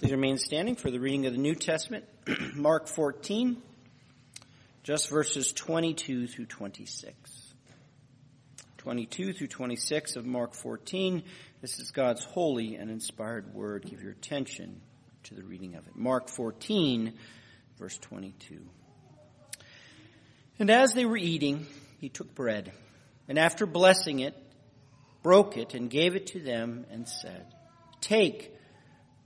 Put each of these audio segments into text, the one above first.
Please remain standing for the reading of the New Testament, Mark 14, just verses 22 through 26. 22 through 26 of Mark 14. This is God's holy and inspired word. Give your attention to the reading of it. Mark 14, verse 22. And as they were eating, he took bread, and after blessing it, broke it and gave it to them and said, Take,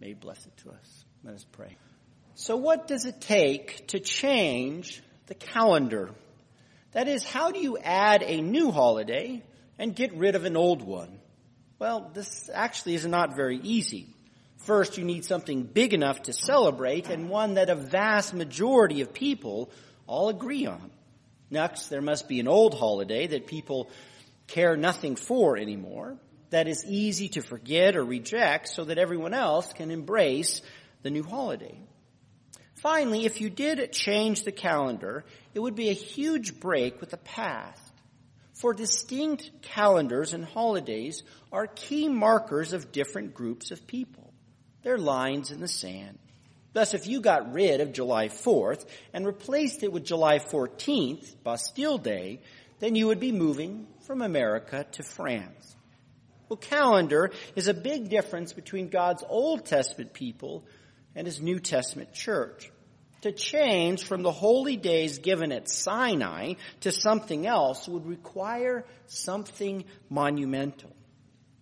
made blessed to us. Let us pray. So what does it take to change the calendar? That is, how do you add a new holiday and get rid of an old one? Well, this actually is not very easy. First, you need something big enough to celebrate and one that a vast majority of people all agree on. Next, there must be an old holiday that people care nothing for anymore that is easy to forget or reject so that everyone else can embrace the new holiday. Finally, if you did change the calendar, it would be a huge break with the past. For distinct calendars and holidays are key markers of different groups of people. They're lines in the sand. Thus, if you got rid of July 4th and replaced it with July 14th, Bastille Day, then you would be moving from America to France. Well, calendar is a big difference between God's Old Testament people and his New Testament church. To change from the holy days given at Sinai to something else would require something monumental,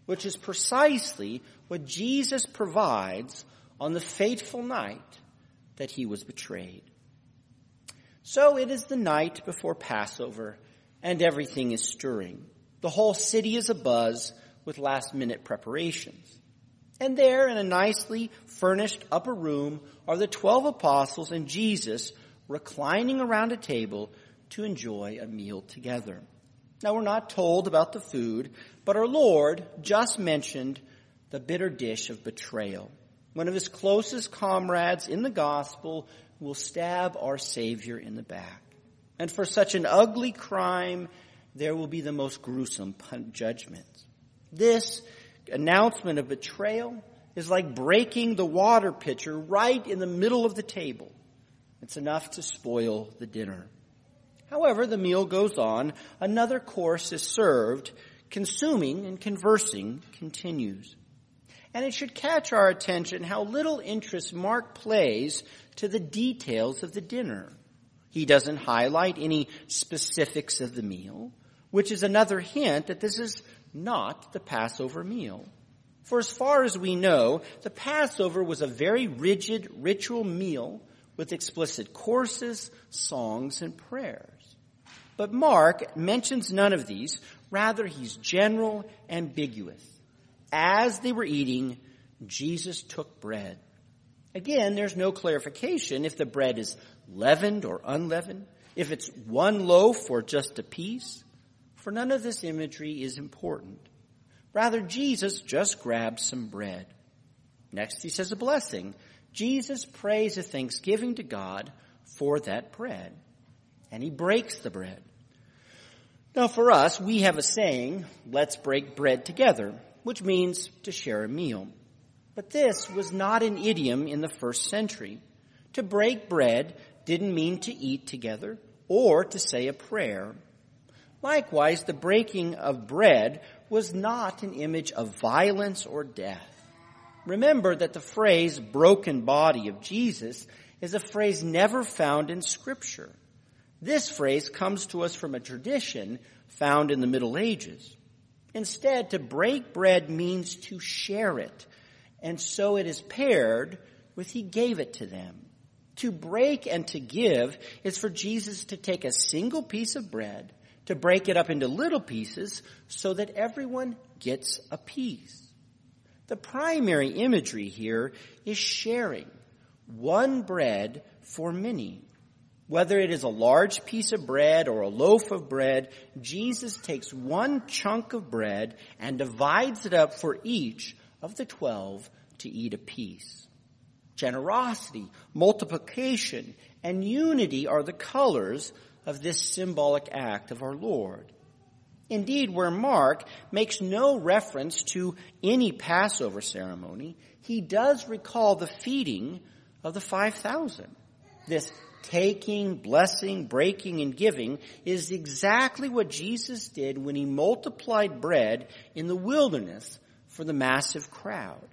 which is precisely what Jesus provides on the fateful night that he was betrayed. So it is the night before Passover and everything is stirring. The whole city is abuzz with last minute preparations. And there in a nicely furnished upper room are the twelve apostles and Jesus reclining around a table to enjoy a meal together. Now we're not told about the food, but our Lord just mentioned the bitter dish of betrayal. One of his closest comrades in the gospel will stab our Savior in the back. And for such an ugly crime, there will be the most gruesome judgment. This announcement of betrayal is like breaking the water pitcher right in the middle of the table. It's enough to spoil the dinner. However, the meal goes on. Another course is served. Consuming and conversing continues. And it should catch our attention how little interest Mark plays to the details of the dinner. He doesn't highlight any specifics of the meal, which is another hint that this is not the Passover meal. For as far as we know, the Passover was a very rigid ritual meal with explicit courses, songs, and prayers. But Mark mentions none of these. Rather, he's general, ambiguous. As they were eating, Jesus took bread. Again, there's no clarification if the bread is leavened or unleavened, if it's one loaf or just a piece for none of this imagery is important. Rather, Jesus just grabs some bread. Next, he says a blessing. Jesus prays a thanksgiving to God for that bread. And he breaks the bread. Now for us, we have a saying, let's break bread together, which means to share a meal. But this was not an idiom in the first century. To break bread didn't mean to eat together or to say a prayer. Likewise, the breaking of bread was not an image of violence or death. Remember that the phrase broken body of Jesus is a phrase never found in scripture. This phrase comes to us from a tradition found in the Middle Ages. Instead, to break bread means to share it. And so it is paired with he gave it to them. To break and to give is for Jesus to take a single piece of bread to break it up into little pieces so that everyone gets a piece. The primary imagery here is sharing, one bread for many. Whether it is a large piece of bread or a loaf of bread, Jesus takes one chunk of bread and divides it up for each of the twelve to eat a piece. Generosity, multiplication, and unity are the colors of this symbolic act of our Lord. Indeed, where Mark makes no reference to any Passover ceremony, he does recall the feeding of the 5,000. This taking, blessing, breaking, and giving is exactly what Jesus did when he multiplied bread in the wilderness for the massive crowd.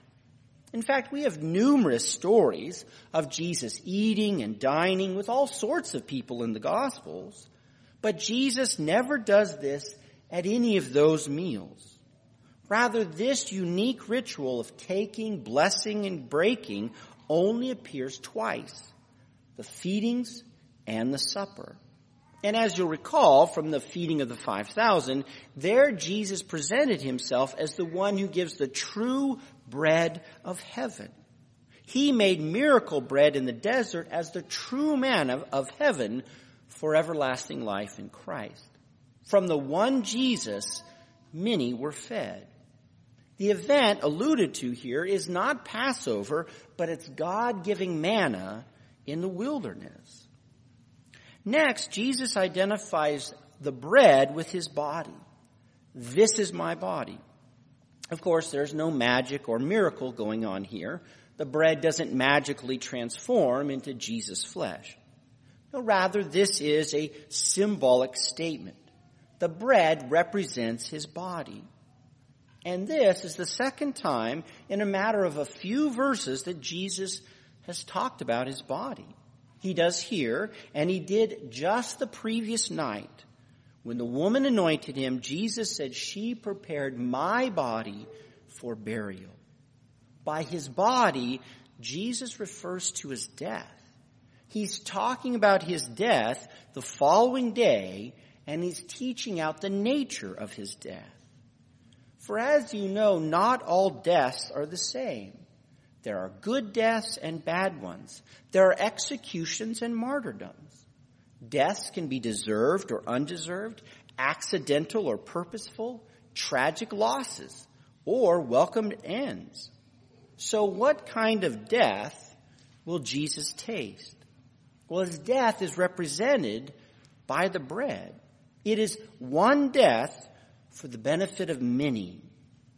In fact, we have numerous stories of Jesus eating and dining with all sorts of people in the Gospels, but Jesus never does this at any of those meals. Rather, this unique ritual of taking, blessing, and breaking only appears twice the feedings and the supper. And as you'll recall from the feeding of the 5,000, there Jesus presented himself as the one who gives the true bread of heaven. He made miracle bread in the desert as the true man of, of heaven for everlasting life in Christ. From the one Jesus, many were fed. The event alluded to here is not Passover, but it's God giving manna in the wilderness. Next, Jesus identifies the bread with his body. This is my body. Of course, there's no magic or miracle going on here. The bread doesn't magically transform into Jesus' flesh. No, rather, this is a symbolic statement. The bread represents his body. And this is the second time in a matter of a few verses that Jesus has talked about his body. He does here, and he did just the previous night. When the woman anointed him, Jesus said, She prepared my body for burial. By his body, Jesus refers to his death. He's talking about his death the following day, and he's teaching out the nature of his death. For as you know, not all deaths are the same. There are good deaths and bad ones. There are executions and martyrdoms. Deaths can be deserved or undeserved, accidental or purposeful, tragic losses, or welcomed ends. So what kind of death will Jesus taste? Well, his death is represented by the bread. It is one death for the benefit of many.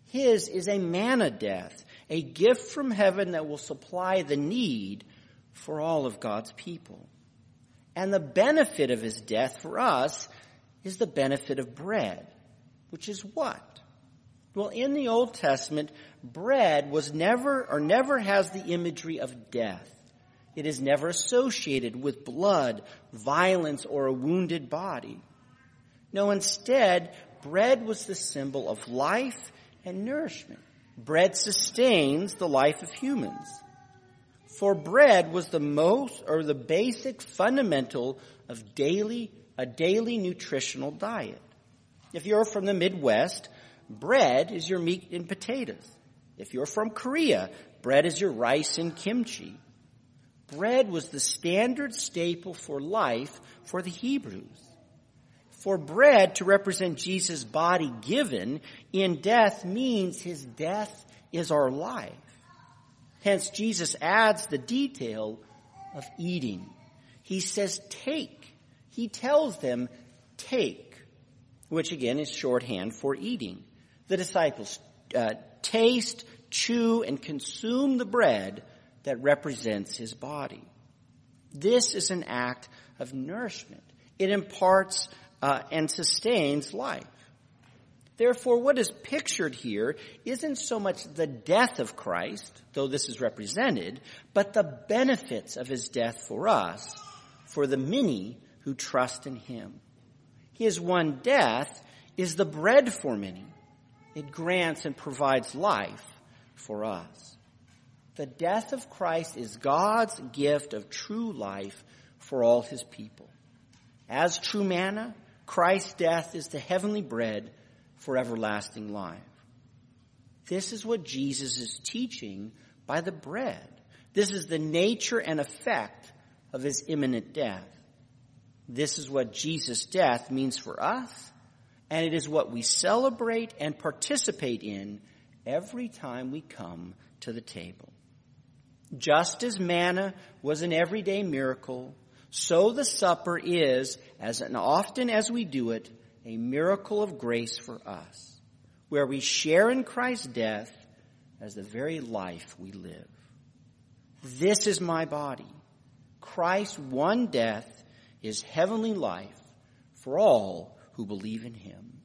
His is a manna death, a gift from heaven that will supply the need for all of God's people. And the benefit of his death for us is the benefit of bread, which is what? Well, in the Old Testament, bread was never or never has the imagery of death. It is never associated with blood, violence, or a wounded body. No, instead, bread was the symbol of life and nourishment. Bread sustains the life of humans. For bread was the most or the basic fundamental of daily, a daily nutritional diet. If you're from the Midwest, bread is your meat and potatoes. If you're from Korea, bread is your rice and kimchi. Bread was the standard staple for life for the Hebrews. For bread to represent Jesus' body given in death means his death is our life. Hence, Jesus adds the detail of eating. He says, take. He tells them, take, which again is shorthand for eating. The disciples uh, taste, chew, and consume the bread that represents his body. This is an act of nourishment. It imparts uh, and sustains life. Therefore, what is pictured here isn't so much the death of Christ, though this is represented, but the benefits of his death for us, for the many who trust in him. His one death is the bread for many. It grants and provides life for us. The death of Christ is God's gift of true life for all his people. As true manna, Christ's death is the heavenly bread for everlasting life. This is what Jesus is teaching by the bread. This is the nature and effect of his imminent death. This is what Jesus' death means for us, and it is what we celebrate and participate in every time we come to the table. Just as manna was an everyday miracle, so the supper is, as often as we do it, a miracle of grace for us, where we share in Christ's death as the very life we live. This is my body. Christ's one death is heavenly life for all who believe in him.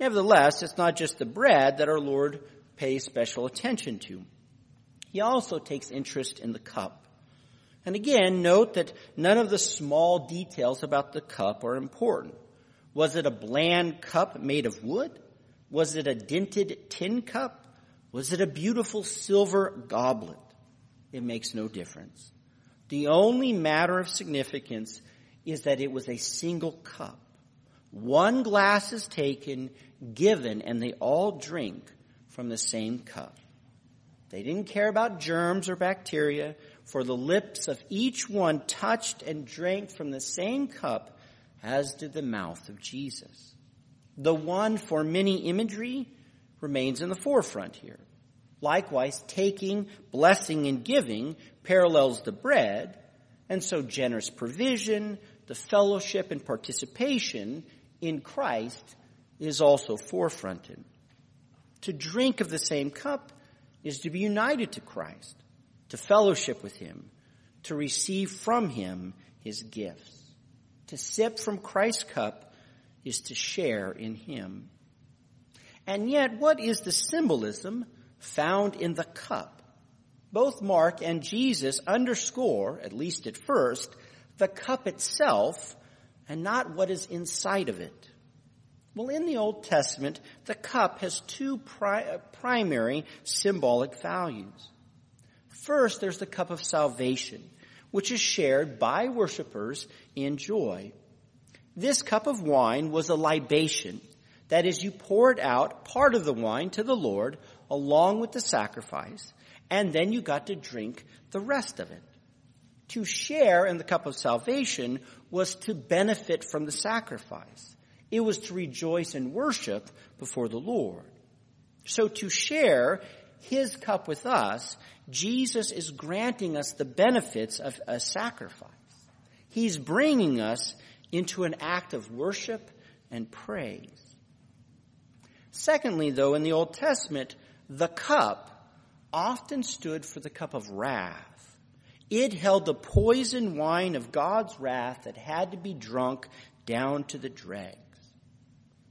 Nevertheless, it's not just the bread that our Lord pays special attention to. He also takes interest in the cup. And again, note that none of the small details about the cup are important. Was it a bland cup made of wood? Was it a dented tin cup? Was it a beautiful silver goblet? It makes no difference. The only matter of significance is that it was a single cup. One glass is taken, given, and they all drink from the same cup. They didn't care about germs or bacteria, for the lips of each one touched and drank from the same cup as did the mouth of Jesus. The one for many imagery remains in the forefront here. Likewise, taking, blessing, and giving parallels the bread, and so generous provision, the fellowship and participation in Christ is also forefronted. To drink of the same cup is to be united to Christ, to fellowship with Him, to receive from Him His gifts. To sip from Christ's cup is to share in Him. And yet, what is the symbolism found in the cup? Both Mark and Jesus underscore, at least at first, the cup itself and not what is inside of it. Well, in the Old Testament, the cup has two pri- uh, primary symbolic values. First, there's the cup of salvation, which is shared by worshipers in joy. This cup of wine was a libation. That is, you poured out part of the wine to the Lord along with the sacrifice, and then you got to drink the rest of it. To share in the cup of salvation was to benefit from the sacrifice. It was to rejoice and worship before the Lord. So to share his cup with us, Jesus is granting us the benefits of a sacrifice. He's bringing us into an act of worship and praise. Secondly, though, in the Old Testament, the cup often stood for the cup of wrath. It held the poison wine of God's wrath that had to be drunk down to the dregs.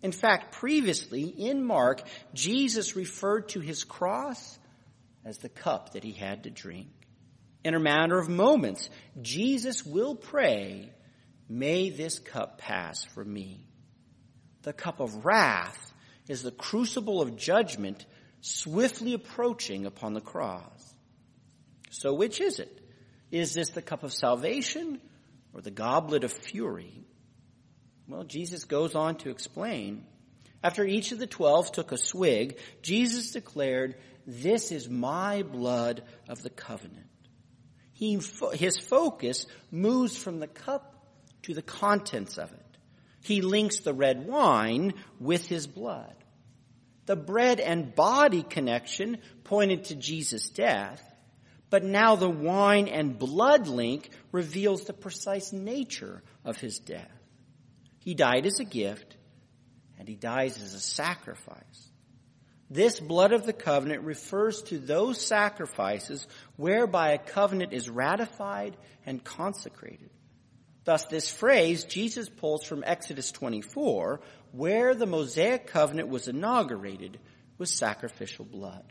In fact, previously in Mark, Jesus referred to his cross as the cup that he had to drink. In a matter of moments, Jesus will pray, May this cup pass from me. The cup of wrath is the crucible of judgment swiftly approaching upon the cross. So which is it? Is this the cup of salvation or the goblet of fury? Well, Jesus goes on to explain. After each of the twelve took a swig, Jesus declared, This is my blood of the covenant. He, his focus moves from the cup to the contents of it. He links the red wine with his blood. The bread and body connection pointed to Jesus' death, but now the wine and blood link reveals the precise nature of his death. He died as a gift, and he dies as a sacrifice. This blood of the covenant refers to those sacrifices whereby a covenant is ratified and consecrated. Thus, this phrase Jesus pulls from Exodus 24, where the Mosaic covenant was inaugurated with sacrificial blood.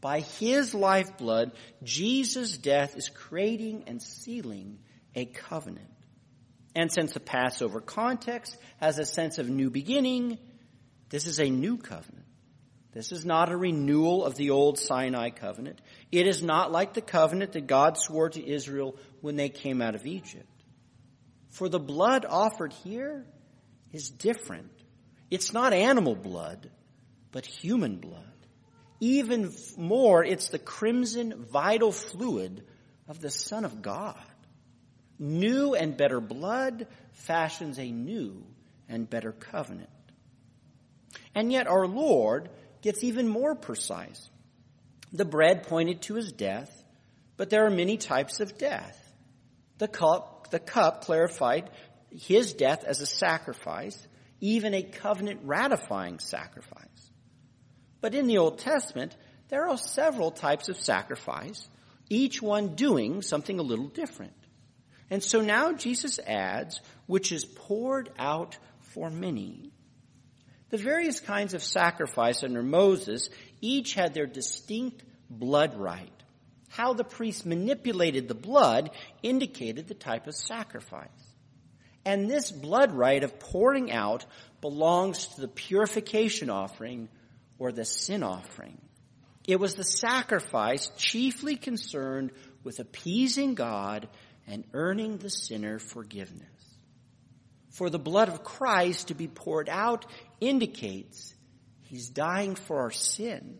By his lifeblood, Jesus' death is creating and sealing a covenant. And since the Passover context has a sense of new beginning, this is a new covenant. This is not a renewal of the old Sinai covenant. It is not like the covenant that God swore to Israel when they came out of Egypt. For the blood offered here is different. It's not animal blood, but human blood. Even more, it's the crimson vital fluid of the Son of God. New and better blood fashions a new and better covenant. And yet our Lord gets even more precise. The bread pointed to his death, but there are many types of death. The cup, the cup clarified his death as a sacrifice, even a covenant ratifying sacrifice. But in the Old Testament, there are several types of sacrifice, each one doing something a little different. And so now Jesus adds, which is poured out for many. The various kinds of sacrifice under Moses each had their distinct blood rite. How the priest manipulated the blood indicated the type of sacrifice. And this blood rite of pouring out belongs to the purification offering or the sin offering. It was the sacrifice chiefly concerned with appeasing God and earning the sinner forgiveness. For the blood of Christ to be poured out indicates he's dying for our sin.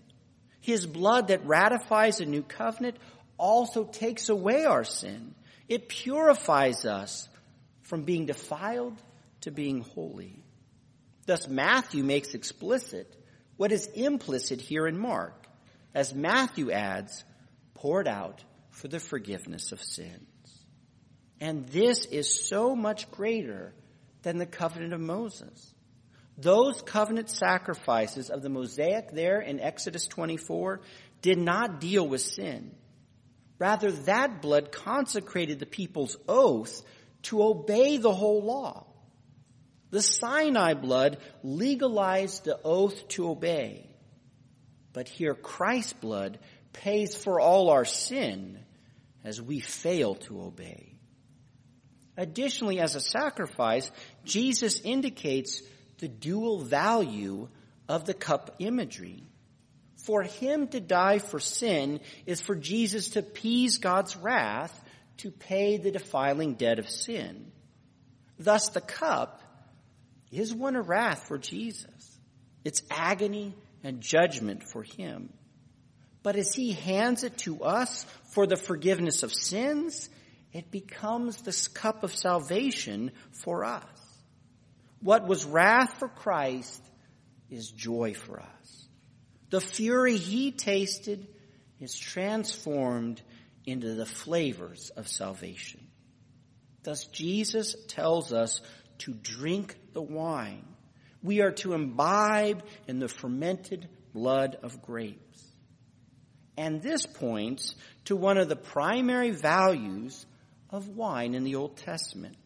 His blood that ratifies a new covenant also takes away our sin. It purifies us from being defiled to being holy. Thus Matthew makes explicit what is implicit here in Mark, as Matthew adds, poured out for the forgiveness of sins. And this is so much greater than the covenant of Moses. Those covenant sacrifices of the Mosaic there in Exodus 24 did not deal with sin. Rather, that blood consecrated the people's oath to obey the whole law. The Sinai blood legalized the oath to obey. But here Christ's blood pays for all our sin as we fail to obey. Additionally, as a sacrifice, Jesus indicates the dual value of the cup imagery. For him to die for sin is for Jesus to appease God's wrath to pay the defiling debt of sin. Thus the cup is one of wrath for Jesus. It's agony and judgment for him. But as he hands it to us for the forgiveness of sins, it becomes this cup of salvation for us. What was wrath for Christ is joy for us. The fury he tasted is transformed into the flavors of salvation. Thus Jesus tells us to drink the wine. We are to imbibe in the fermented blood of grapes. And this points to one of the primary values of wine in the Old Testament.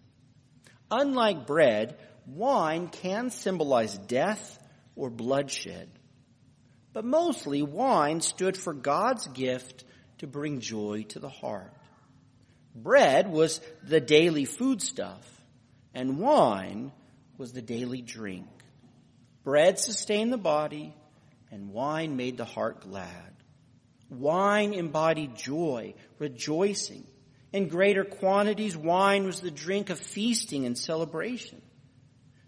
Unlike bread, wine can symbolize death or bloodshed. But mostly wine stood for God's gift to bring joy to the heart. Bread was the daily foodstuff and wine was the daily drink. Bread sustained the body, and wine made the heart glad. Wine embodied joy, rejoicing. In greater quantities, wine was the drink of feasting and celebration.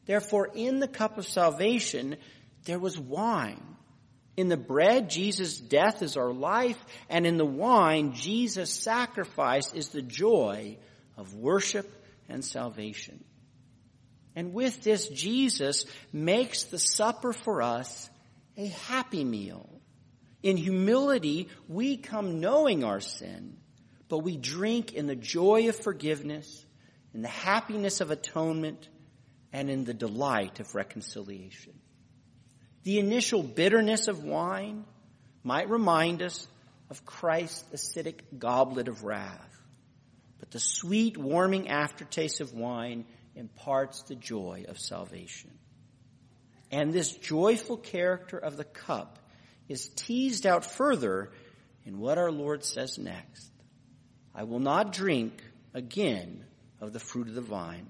Therefore, in the cup of salvation, there was wine. In the bread, Jesus' death is our life, and in the wine, Jesus' sacrifice is the joy of worship and salvation. And with this, Jesus makes the supper for us a happy meal. In humility, we come knowing our sin, but we drink in the joy of forgiveness, in the happiness of atonement, and in the delight of reconciliation. The initial bitterness of wine might remind us of Christ's acidic goblet of wrath, but the sweet, warming aftertaste of wine imparts the joy of salvation. And this joyful character of the cup is teased out further in what our Lord says next. I will not drink again of the fruit of the vine.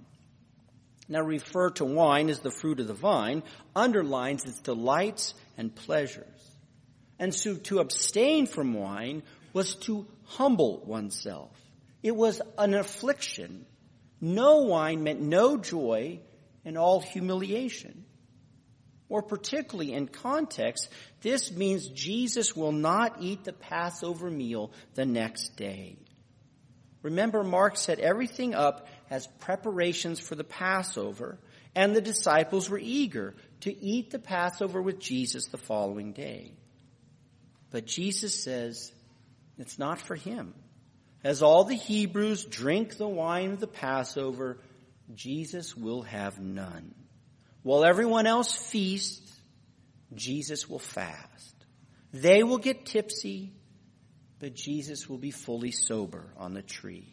Now refer to wine as the fruit of the vine underlines its delights and pleasures. And so to abstain from wine was to humble oneself. It was an affliction no wine meant no joy and all humiliation. or particularly in context, this means Jesus will not eat the Passover meal the next day. Remember, Mark set everything up as preparations for the Passover, and the disciples were eager to eat the Passover with Jesus the following day. But Jesus says it's not for him. As all the Hebrews drink the wine of the Passover, Jesus will have none. While everyone else feasts, Jesus will fast. They will get tipsy, but Jesus will be fully sober on the tree.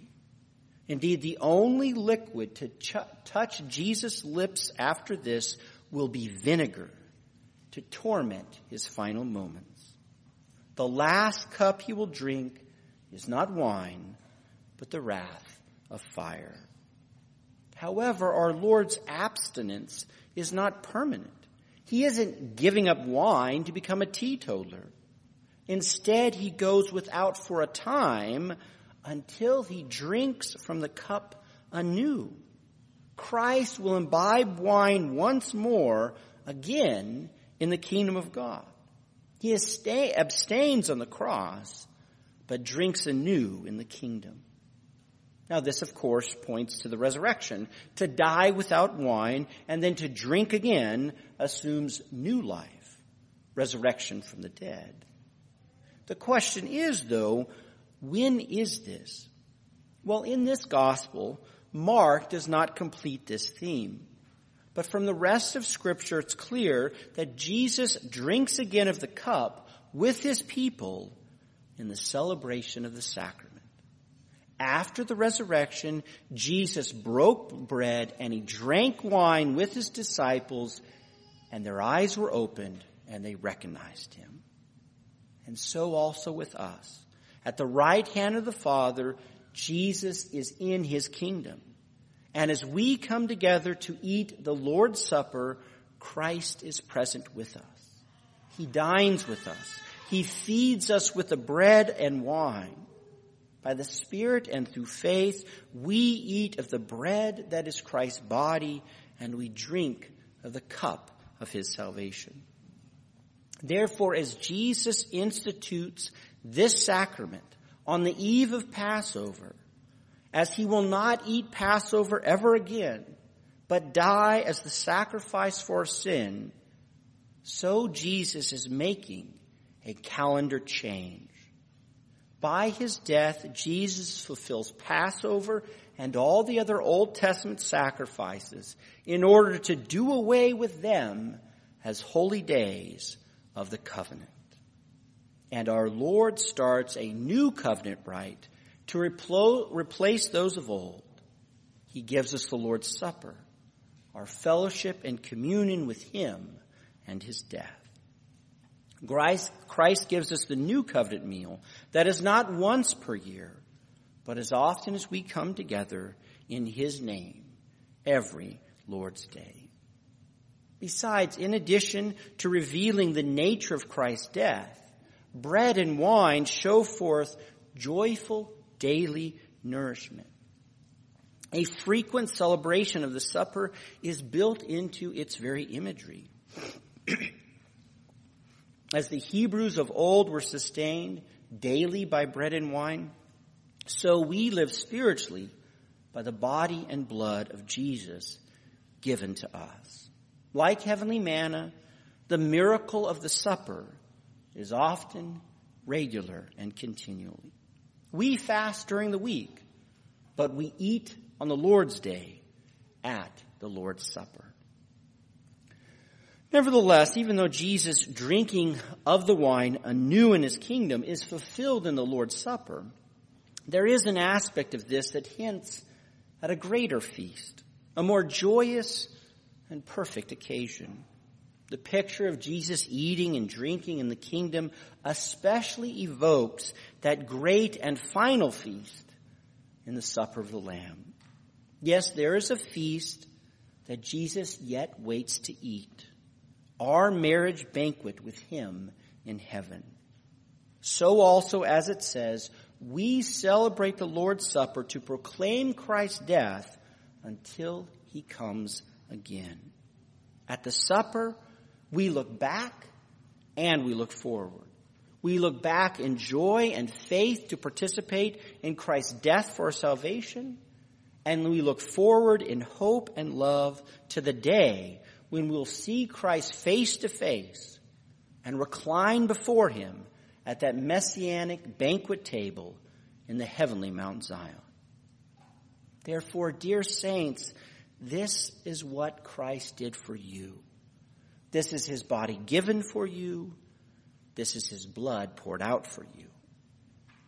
Indeed, the only liquid to ch- touch Jesus' lips after this will be vinegar to torment his final moments. The last cup he will drink is not wine, but the wrath of fire. However, our Lord's abstinence is not permanent. He isn't giving up wine to become a teetotaler. Instead, he goes without for a time until he drinks from the cup anew. Christ will imbibe wine once more again in the kingdom of God. He abstains on the cross, but drinks anew in the kingdom. Now, this, of course, points to the resurrection. To die without wine and then to drink again assumes new life, resurrection from the dead. The question is, though, when is this? Well, in this gospel, Mark does not complete this theme. But from the rest of scripture, it's clear that Jesus drinks again of the cup with his people in the celebration of the sacrament. After the resurrection, Jesus broke bread and he drank wine with his disciples and their eyes were opened and they recognized him. And so also with us. At the right hand of the Father, Jesus is in his kingdom. And as we come together to eat the Lord's Supper, Christ is present with us. He dines with us. He feeds us with the bread and wine. By the Spirit and through faith, we eat of the bread that is Christ's body and we drink of the cup of his salvation. Therefore, as Jesus institutes this sacrament on the eve of Passover, as he will not eat Passover ever again, but die as the sacrifice for sin, so Jesus is making a calendar change. By his death, Jesus fulfills Passover and all the other Old Testament sacrifices in order to do away with them as holy days of the covenant. And our Lord starts a new covenant rite to replace those of old. He gives us the Lord's Supper, our fellowship and communion with Him and His death. Christ gives us the new covenant meal that is not once per year, but as often as we come together in His name every Lord's Day. Besides, in addition to revealing the nature of Christ's death, bread and wine show forth joyful daily nourishment. A frequent celebration of the supper is built into its very imagery. As the Hebrews of old were sustained daily by bread and wine, so we live spiritually by the body and blood of Jesus given to us. Like heavenly manna, the miracle of the supper is often regular and continually. We fast during the week, but we eat on the Lord's day at the Lord's Supper. Nevertheless, even though Jesus drinking of the wine anew in his kingdom is fulfilled in the Lord's Supper, there is an aspect of this that hints at a greater feast, a more joyous and perfect occasion. The picture of Jesus eating and drinking in the kingdom especially evokes that great and final feast in the supper of the Lamb. Yes, there is a feast that Jesus yet waits to eat. Our marriage banquet with Him in heaven. So also, as it says, we celebrate the Lord's Supper to proclaim Christ's death until He comes again. At the supper, We look back and we look forward. We look back in joy and faith to participate in Christ's death for our salvation. And we look forward in hope and love to the day when we'll see Christ face to face and recline before him at that messianic banquet table in the heavenly Mount Zion. Therefore, dear saints, this is what Christ did for you. This is his body given for you. This is his blood poured out for you.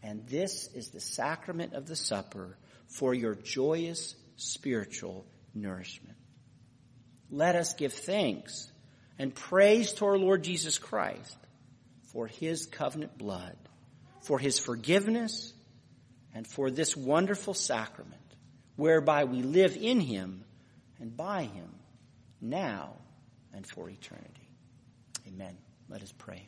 And this is the sacrament of the supper for your joyous spiritual nourishment. Let us give thanks and praise to our Lord Jesus Christ for his covenant blood, for his forgiveness, and for this wonderful sacrament whereby we live in him and by him now and for eternity. Amen. Let us pray.